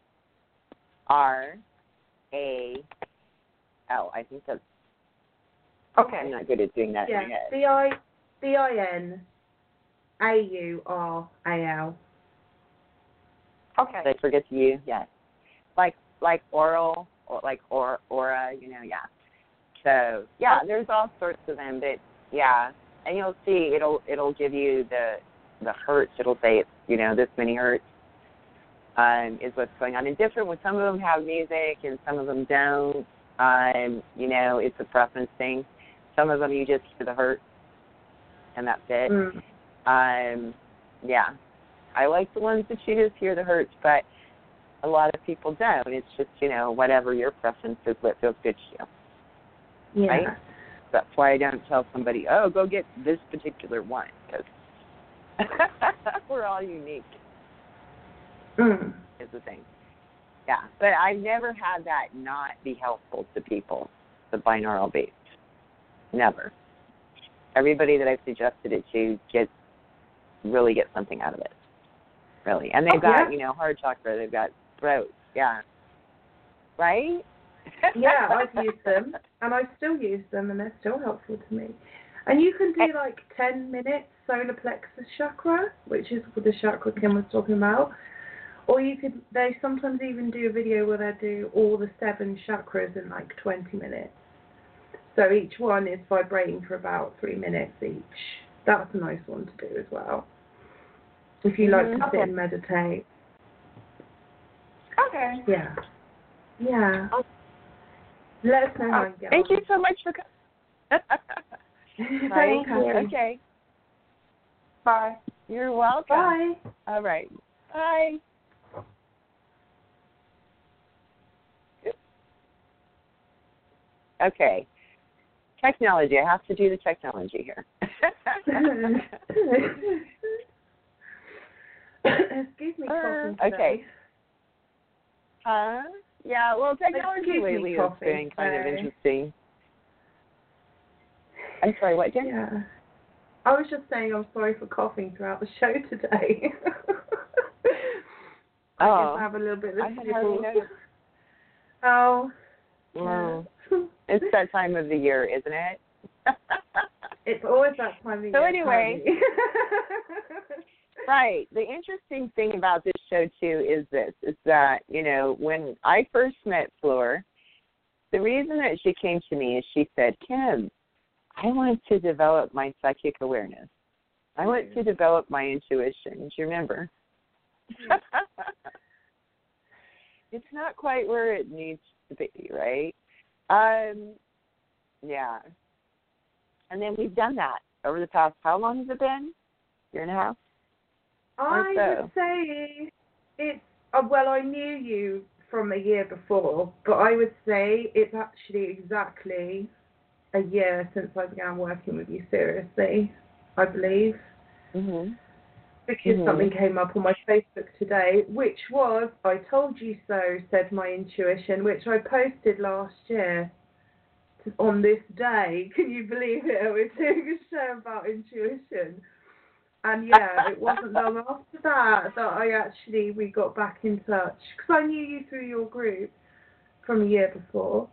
Speaker 2: R A L. I think that's.
Speaker 4: Okay.
Speaker 2: I'm not good at doing that
Speaker 3: Yeah.
Speaker 2: in my head.
Speaker 3: B I B I N A U R A L.
Speaker 4: Okay.
Speaker 2: Did I forget the U? Yes. Like like oral or like or aura, you know, yeah. So yeah, uh, there's all sorts of them, but yeah, and you'll see it'll it'll give you the the hertz. It'll say it's you know this many hertz um, is what's going on. And different with some of them have music and some of them don't. Um, you know, it's a preference thing. Some of them you just hear the hertz, and that's it.
Speaker 3: Mm.
Speaker 2: Um, yeah, I like the ones that you just hear the hertz, but a lot of people don't. It's just you know whatever your preference is, what feels good to you.
Speaker 3: Yeah.
Speaker 2: Right? That's why I don't tell somebody, oh, go get this particular one, because *laughs* we're all unique.
Speaker 3: Mm.
Speaker 2: Is the thing. Yeah, but I've never had that not be helpful to people. The binaural beats, never. Everybody that I've suggested it to gets really get something out of it. Really, and they've
Speaker 3: Oh,
Speaker 2: got
Speaker 3: yeah.
Speaker 2: you know hard chakra, they've got throat, yeah, right?
Speaker 3: Yeah, I've used them and I still use them and they're still helpful to me. And you can do like 10 minutes solar plexus chakra, which is what the chakra Kim was talking about. Or you could, they sometimes even do a video where they do all the seven chakras in like 20 minutes. So each one is vibrating for about three minutes each. That's a nice one to do as well. If you like
Speaker 2: Mhm.
Speaker 3: to sit
Speaker 4: Okay.
Speaker 3: and meditate.
Speaker 4: Okay.
Speaker 3: Yeah. Yeah. Let us know how you get
Speaker 2: Thank
Speaker 3: on.
Speaker 2: you so much for coming. *laughs*
Speaker 3: Thank you.
Speaker 2: Okay.
Speaker 4: Bye.
Speaker 2: You're welcome.
Speaker 3: Bye.
Speaker 2: All right. Bye. Okay. Technology. I have to do the technology here.
Speaker 3: Excuse me,
Speaker 2: Uh, okay. huh? Yeah, well, technology
Speaker 3: Excuse
Speaker 2: lately has been kind of interesting. I'm sorry, what, Jen?
Speaker 3: Yeah. I was just saying I'm sorry for coughing throughout the show today. *laughs* I
Speaker 2: Oh.
Speaker 3: guess I have a little bit of a sniffle. *laughs* Oh.
Speaker 2: Wow.
Speaker 3: yeah. *laughs*
Speaker 2: It's that time of the year, isn't it? *laughs*
Speaker 3: It's always that time of the year.
Speaker 2: So anyway. *laughs* Right. The interesting thing about this show too is this: is that you know when I first met Fleur, the reason that she came to me is she said, "Kim, I want to develop my psychic awareness. I want to develop my intuition." Do you remember? it's not quite where it needs to be, right? Um, yeah. And then we've done that over the past. How long has it been? Year and a half.
Speaker 3: I
Speaker 2: so?
Speaker 3: would say it's uh, well, I knew you from a year before, but I would say it's actually exactly a year since I began working with you seriously. I believe
Speaker 2: Mhm.
Speaker 3: Because
Speaker 2: Mhm.
Speaker 3: something came up on my Facebook today, which was "I told you so," said my intuition, which I posted last year on this day. *laughs* Can you believe it? We're doing a show about intuition. And yeah, it wasn't long *laughs* after that that I actually we got back in touch because I knew you through your group from a year before.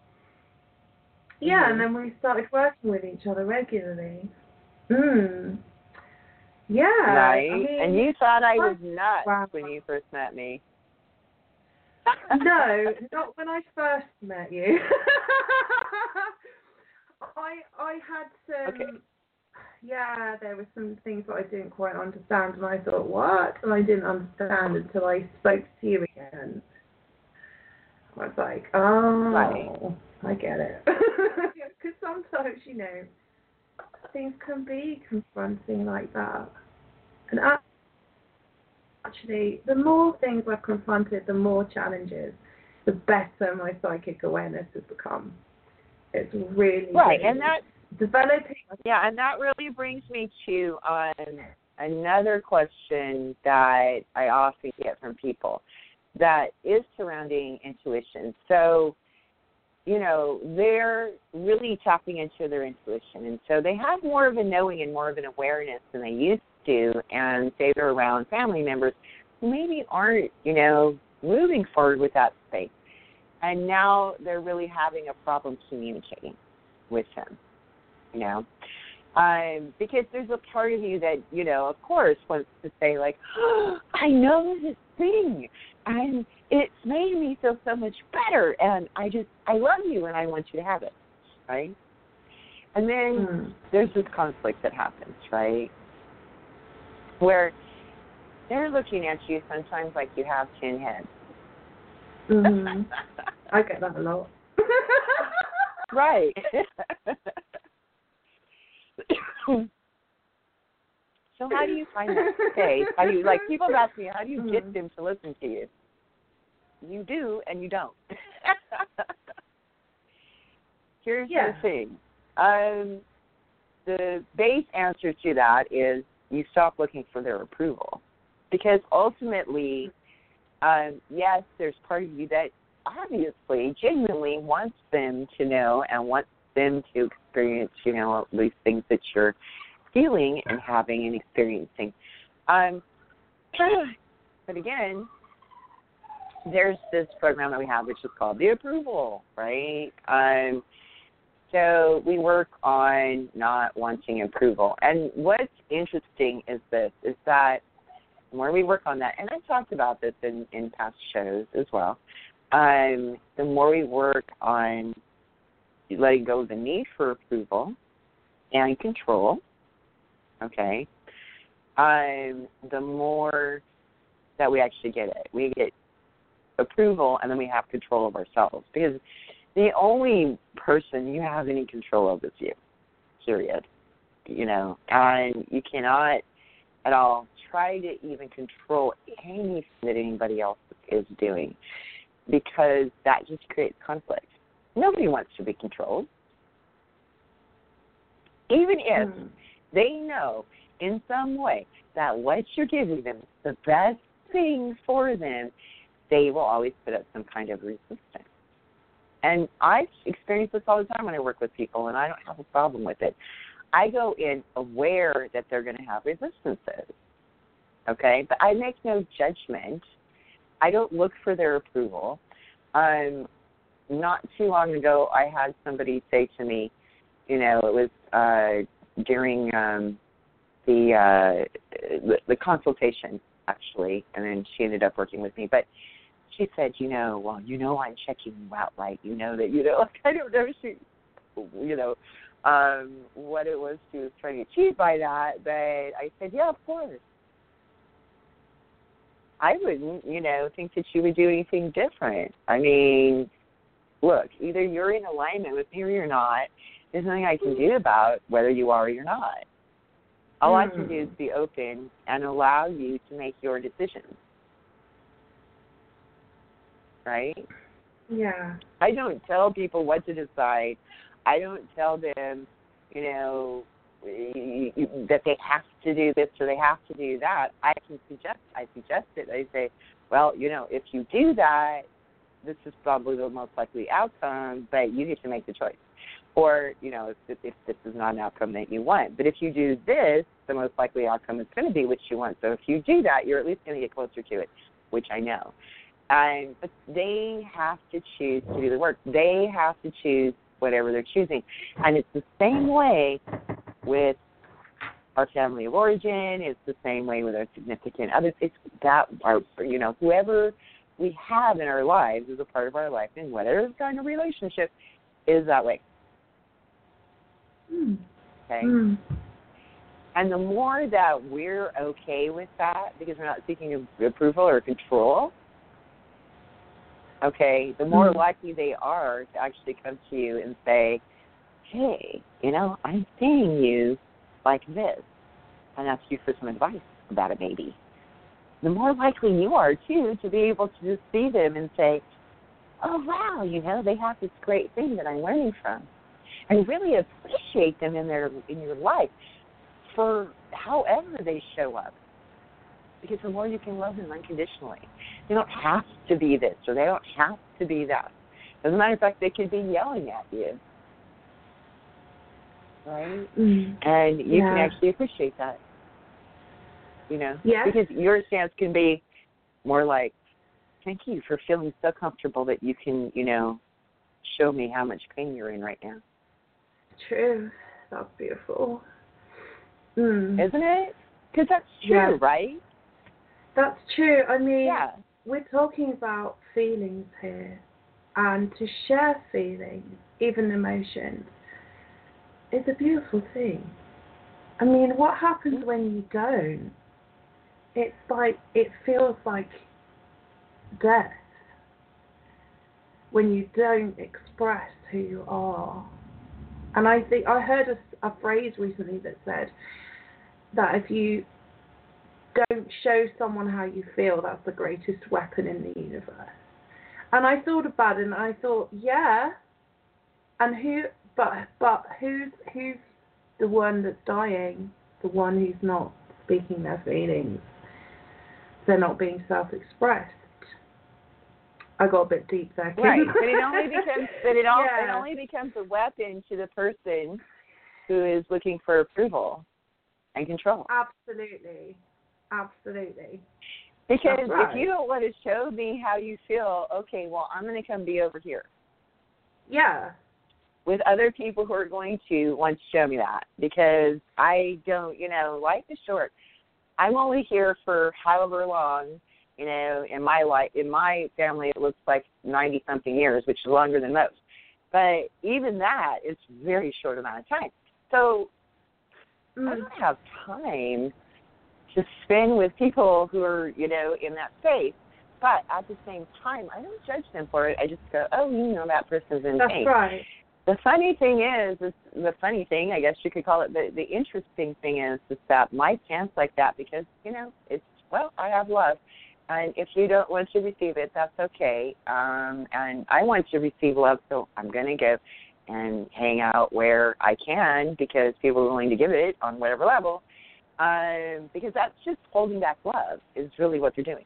Speaker 3: Yeah,
Speaker 2: Mhm.
Speaker 3: and then we started working with each other regularly. Mm. Yeah.
Speaker 2: right.
Speaker 3: I mean,
Speaker 2: and you thought I was nuts
Speaker 3: Wow.
Speaker 2: when you first met me.
Speaker 3: no, *laughs* not when I first met you. *laughs* I I had some
Speaker 2: Okay.
Speaker 3: yeah, there were some things that I didn't quite understand and I thought, What? And I didn't understand until I spoke to you again. I was like, Oh
Speaker 2: Right.
Speaker 3: I get it. *laughs* Because sometimes, you know, things can be confronting like that. And actually, the more things I've confronted, the more challenges, the better my psychic awareness has become. It's really
Speaker 2: Right,
Speaker 3: really
Speaker 2: and that
Speaker 3: developing.
Speaker 2: yeah, and that really brings me to um another question that I often get from people that is surrounding intuition. So, you know, they're really tapping into their intuition and so they have more of a knowing and more of an awareness than they used to and say they're around family members who maybe aren't, you know, moving forward with that space. And now they're really having a problem communicating with him, you know. Um, because there's a part of you that, you know, of course, wants to say, like, oh, *gasps* I know this thing, and it's made me feel so much better, and I just, I love you, and I want you to have it, right? And then
Speaker 3: Mm.
Speaker 2: there's this conflict that happens, right? Where they're looking at you sometimes like you have ten heads.
Speaker 3: Mhm. *laughs* I get that a lot. *laughs*
Speaker 2: right. *laughs* so how do you find that space? How do you like people asked me, how do you get
Speaker 3: Mhm.
Speaker 2: them to listen to you? You do and you don't. *laughs* Here's
Speaker 3: Yeah.
Speaker 2: the thing. Um the base answer to that is you stop looking for their approval. Because ultimately, um, yes, there's part of you that obviously genuinely wants them to know and wants them to experience, you know, these things that you're feeling and having and experiencing. Um, *clears throat* but again, there's this program that we have which is called the approval, right? Um, so we work on not wanting approval. And what's interesting is this is that the more we work on that, and I've talked about this in, in past shows as well, um, the more we work on letting go of the need for approval and control, okay, um, the more that we actually get it. We get approval and then we have control of ourselves because the only person you have any control of is you. Period. You know, and you cannot at all try to even control anything that anybody else is doing because that just creates conflict. Nobody wants to be controlled. Even if
Speaker 3: Mm.
Speaker 2: they know in some way that what you're giving them is the best thing for them, they will always put up some kind of resistance. And I experience this all the time when I work with people, and I don't have a problem with it. I go in aware that they're going to have resistances, okay? But I make no judgment. I don't look for their approval. Um, not too long ago, I had somebody say to me, you know, it was uh, during um, the, uh, the the consultation actually, and then she ended up working with me. But she said, you know, well, you know, I'm checking you out, right? You know that, you know, *laughs* like I don't know, she, you know, um, what it was she was trying to achieve by that. But I said, yeah, of course. I wouldn't, you know, think that you would do anything different. I mean, look, either you're in alignment with me or you're not. There's nothing I can do about whether you are or you're not. All I can do is be open and allow you to make your decisions. Right?
Speaker 3: Yeah.
Speaker 2: I don't tell people what to decide. I don't tell them, you know, that they have to do this or they have to do that. I can suggest. I suggest it. I say, well, you know, if you do that, this is probably the most likely outcome, but you get to make the choice. Or, you know, if, if this is not an outcome that you want. But if you do this, the most likely outcome is going to be what you want. So if you do that, you're at least going to get closer to it, which I know. And but they have to choose to do the work. They have to choose whatever they're choosing. And it's the same way with our family of origin. It's the same way with our significant others. It's that our you know whoever we have in our lives is a part of our life, and whatever kind of relationship is that way.
Speaker 3: Mm.
Speaker 2: Okay.
Speaker 3: Mm.
Speaker 2: And the more that we're okay with that, because we're not seeking approval or control, okay, the more
Speaker 3: Mhm.
Speaker 2: likely they are to actually come to you and say, hey, you know, I'm seeing you like this, and ask you for some advice about it, maybe. The more likely you are, too, to be able to just see them and say, oh, wow, you know, they have this great thing that I'm learning from. And really appreciate them in their in your life for however they show up. Because the more you can love them unconditionally. They don't have to be this or they don't have to be that. As a matter of fact, they could be yelling at you. Right?
Speaker 3: Mm.
Speaker 2: And you can actually appreciate that. You know?
Speaker 3: Yeah.
Speaker 2: Because your stance can be more like, thank you for feeling so comfortable that you can, you know, show me how much pain you're in right now.
Speaker 3: True. That's beautiful. Mm.
Speaker 2: Isn't it? Because that's true,
Speaker 3: Yeah.
Speaker 2: right?
Speaker 3: That's true. I mean,
Speaker 2: Yeah.
Speaker 3: We're talking about feelings here, and to share feelings, even emotions, is a beautiful thing. I mean, what happens when you don't? It's like it feels like death when you don't express who you are. And I think I heard a, a phrase recently that said that if you don't show someone how you feel, that's the greatest weapon in the universe. And I thought about it, and I thought, yeah. And who? But but who's who's the one that's dying? The one who's not speaking their feelings. They're not being self-expressed. I got a bit deep there.
Speaker 2: Right. But it only becomes *laughs* but it, all, it only becomes a weapon to the person who is looking for approval and control.
Speaker 3: Absolutely, absolutely.
Speaker 2: Because
Speaker 3: right.
Speaker 2: if you don't want to show me how you feel, okay, well, I'm going to come be over here
Speaker 3: Yeah,
Speaker 2: with other people who are going to want to show me that. Because I don't, you know, life is short. I'm only here for however long, you know, in my life, in my family, it looks like 90 something years, which is longer than most. But even that is a very short amount of time. So I
Speaker 3: Mm.
Speaker 2: don't have time to spend with people who are, you know, in that space. But at the same time, I don't judge them for it. I just go, oh, you know, that person's in
Speaker 3: that's
Speaker 2: pain.
Speaker 3: That's right.
Speaker 2: The funny thing is, is the funny thing, I guess you could call it the the interesting thing is, is that my chance like that because you know it's well, I have love, and if you don't want to receive it, that's okay. Um, and I want to receive love, so I'm going to give and hang out where I can because people are willing to give it on whatever level. Um, because that's just holding back love is really what they're doing.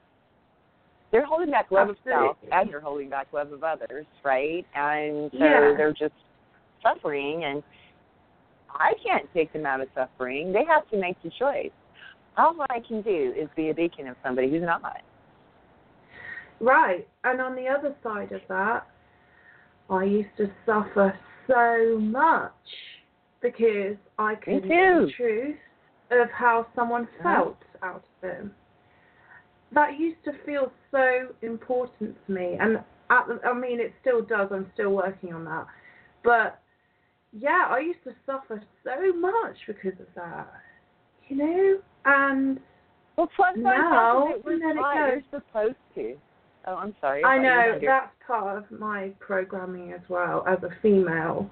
Speaker 2: They're holding back love of self
Speaker 3: Absolutely.
Speaker 2: and they're holding back love of others, right? And so
Speaker 3: Yeah.
Speaker 2: they're just suffering and I can't take them out of suffering. They have to make the choice. All I can do is be a beacon of somebody who's not.
Speaker 3: Right. And on the other side of that, I used to suffer so much because I couldn't the truth of how someone
Speaker 2: Yeah.
Speaker 3: felt out of them. That used to feel so important to me, and at the, I mean, it still does. I'm still working on that, but yeah, I used to suffer so much because of that, you know. And
Speaker 2: Well,
Speaker 3: Now,
Speaker 2: it, we're
Speaker 3: let it
Speaker 2: taught
Speaker 3: go.
Speaker 2: you're supposed to. Oh, I'm sorry.
Speaker 3: I
Speaker 2: thought you were
Speaker 3: know that's part of my programming as well as a female.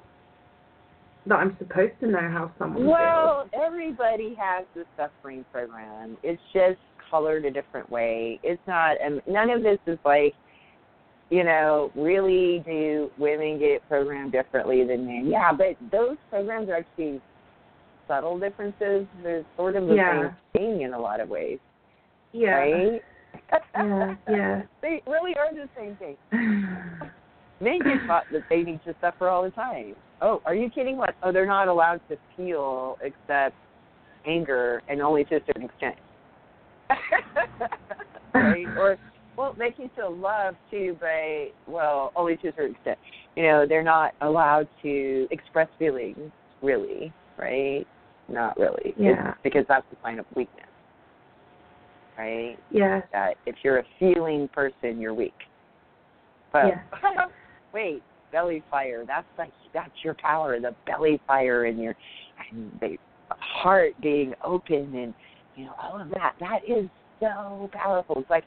Speaker 3: That I'm supposed to know how someone
Speaker 2: Well, everybody has the suffering program. It's just colored a different way. It's not, and none of this is like, you know, really do women get programmed differently than men? Yeah, but those programs are actually subtle differences. They're sort of the
Speaker 3: Yeah.
Speaker 2: same thing in a lot of ways.
Speaker 3: Yeah.
Speaker 2: right? *laughs*
Speaker 3: Yeah, yeah. *laughs*
Speaker 2: they really are the same thing. *laughs* Men get taught that they need to suffer all the time. Oh, are you kidding? What? Oh, they're not allowed to feel except anger, and only to a certain extent. *laughs* right? Or, well, they can feel love too, but well, only to a certain extent. You know, they're not allowed to express feelings, really, right? Not really. It's
Speaker 3: Yeah.
Speaker 2: because that's the sign of weakness, right?
Speaker 3: Yeah.
Speaker 2: that if you're a feeling person, you're weak. But
Speaker 3: Yeah. *laughs*
Speaker 2: wait, belly fire. That's like that's your power. The belly fire and your and the heart being open and you know all of that. That is so powerful. It's like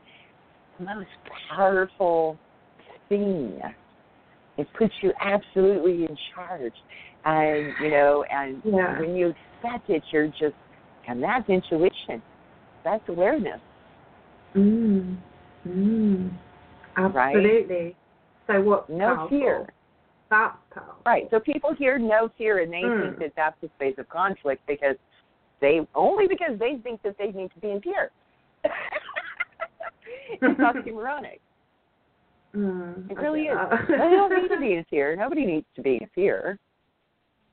Speaker 2: the most powerful thing. It puts you absolutely in charge, and you know, and
Speaker 3: Yeah.
Speaker 2: when you accept it, you're just and that's intuition. That's awareness.
Speaker 3: Mm. Mm. Absolutely. So what's
Speaker 2: No
Speaker 3: powerful?
Speaker 2: fear.
Speaker 3: That's powerful.
Speaker 2: Right. So people hear no fear and they
Speaker 3: Mm.
Speaker 2: think that that's the space of conflict because they only because they think that they need to be in fear. *laughs* it's oxymoronic. *laughs*
Speaker 3: Mm,
Speaker 2: It really
Speaker 3: get
Speaker 2: is. they don't need to be *laughs* in fear. Nobody needs to be in fear.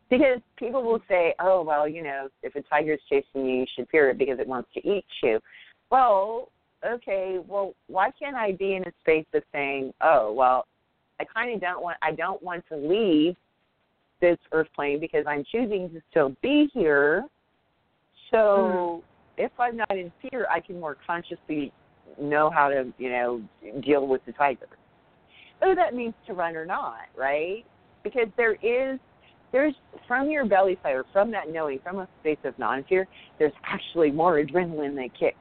Speaker 2: Because people will say, oh, well, you know, if a tiger's chasing you, you should fear it because it wants to eat you. Well, okay, well, why can't I be in a space of saying, oh, well, I kind of don't want, I don't want to leave this earth plane because I'm choosing to still be here. So mm. if I'm not in fear, I can more consciously know how to, you know, deal with the tiger. Whether that means to run or not, right? Because there is there's from your belly fire, from that knowing, from a space of non fear, there's actually more adrenaline that kicks.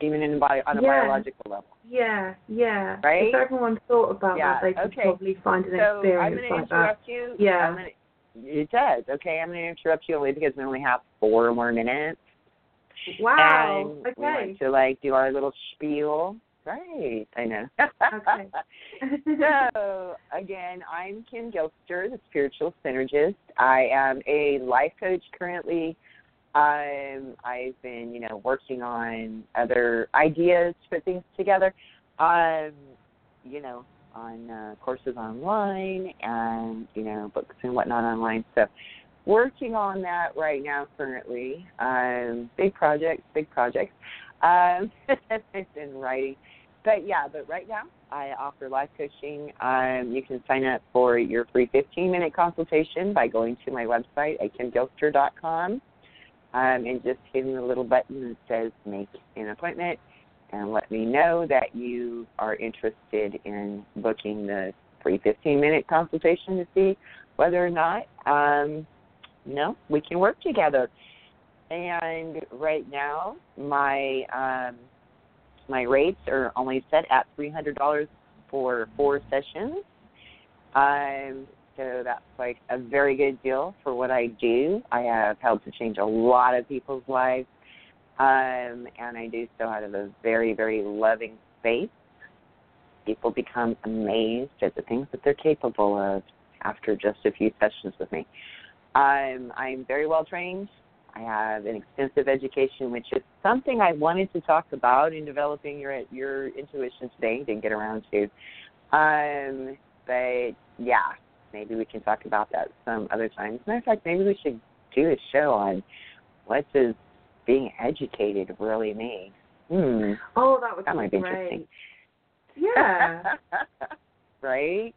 Speaker 2: Even in bio, on a
Speaker 3: yeah.
Speaker 2: biological level.
Speaker 3: Yeah, yeah.
Speaker 2: Right?
Speaker 3: If everyone thought about
Speaker 2: yeah.
Speaker 3: that, they could
Speaker 2: okay.
Speaker 3: probably find an
Speaker 2: so
Speaker 3: experience
Speaker 2: I'm gonna
Speaker 3: like
Speaker 2: interrupt
Speaker 3: that.
Speaker 2: You.
Speaker 3: Yeah.
Speaker 2: I'm gonna, it does. Okay, I'm going to interrupt you only because we only have four more minutes.
Speaker 3: Wow.
Speaker 2: And
Speaker 3: okay.
Speaker 2: we want to like do our little spiel. Right, I know.
Speaker 3: okay. *laughs*
Speaker 2: so again, I'm Kim Gilster, the spiritual synergist. I am a life coach currently. Um, I've been, you know, working on other ideas to put things together. Um, you know, on uh, courses online and you know books and whatnot online. So working on that right now currently. Um, big projects, big projects. Um, *laughs* in writing, but yeah, but right now I offer life coaching. Um, you can sign up for your free 15 minute consultation by going to my website at kimgilster.com um, and just hitting the little button that says make an appointment and let me know that you are interested in booking the free 15 minute consultation to see whether or not um, no we can work together. And right now my um, my rates are only set at $300 for four sessions. Um, so that's like a very good deal for what I do. I have helped to change a lot of people's lives um, and I do so out of a very, very loving space. People become amazed at the things that they're capable of after just a few sessions with me. Um, I'm very well trained. I have an extensive education, which is something I wanted to talk about in developing your your intuition today. Didn't get around to, um, but yeah, maybe we can talk about that some other time. As a matter of fact, maybe we should do a show on what does being educated really mean? Hmm.
Speaker 3: Oh, that would
Speaker 2: that
Speaker 3: be
Speaker 2: might be
Speaker 3: great.
Speaker 2: interesting.
Speaker 3: Yeah. *laughs*
Speaker 2: right?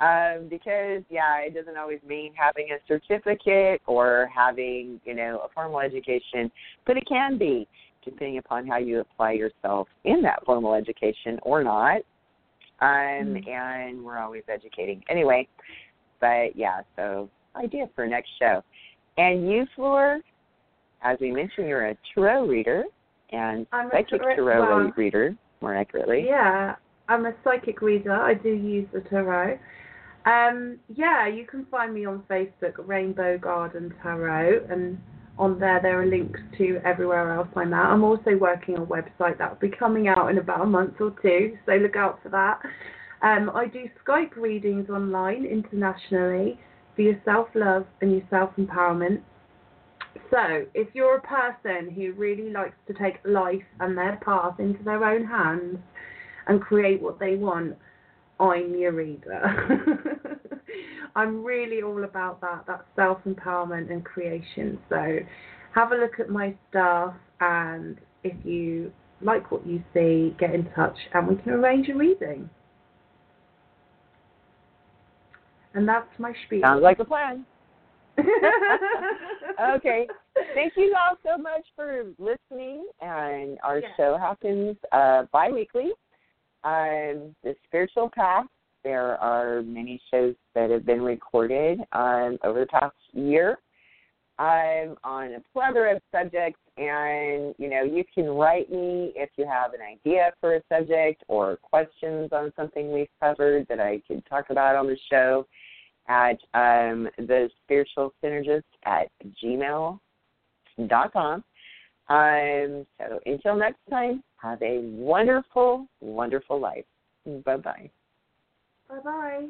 Speaker 2: Um, because yeah, it doesn't always mean having a certificate or having, you know, a formal education, but it can be, depending upon how you apply yourself in that formal education or not. Um, and we're always educating. Anyway, but yeah, so idea for next show. And you, Fleur, as we mentioned, you're a tarot reader and
Speaker 3: I'm
Speaker 2: psychic
Speaker 3: tarot,
Speaker 2: tarot
Speaker 3: well,
Speaker 2: reader, more accurately.
Speaker 3: Yeah, I'm a psychic reader. I do use the tarot. Um, yeah, you can find me on Facebook, Rainbow Garden Tarot, and on there there are links to everywhere else I'm at. I'm also working on a website that will be coming out in about a month or two, so look out for that. Um, I do Skype readings online internationally for your self love and your self empowerment. So, if you're a person who really likes to take life and their path into their own hands and create what they want, I'm your reader. *laughs* I'm really all about that, that self empowerment and creation. So, have a look at my stuff, and if you like what you see, get in touch and we can arrange a reading. And that's my spiel.
Speaker 2: Sounds like a plan. *laughs* *laughs* okay. Thank you all so much for listening. And our
Speaker 3: yes.
Speaker 2: show happens uh, bi weekly. Um, the Spiritual Path, there are many shows that have been recorded um, over the past year um, on a plethora of subjects. And, you know, you can write me if you have an idea for a subject or questions on something we've covered that I could talk about on the show at um, the spiritual synergist at gmail.com. Um, so until next time, have a wonderful, wonderful life. Bye bye.
Speaker 3: Bye bye.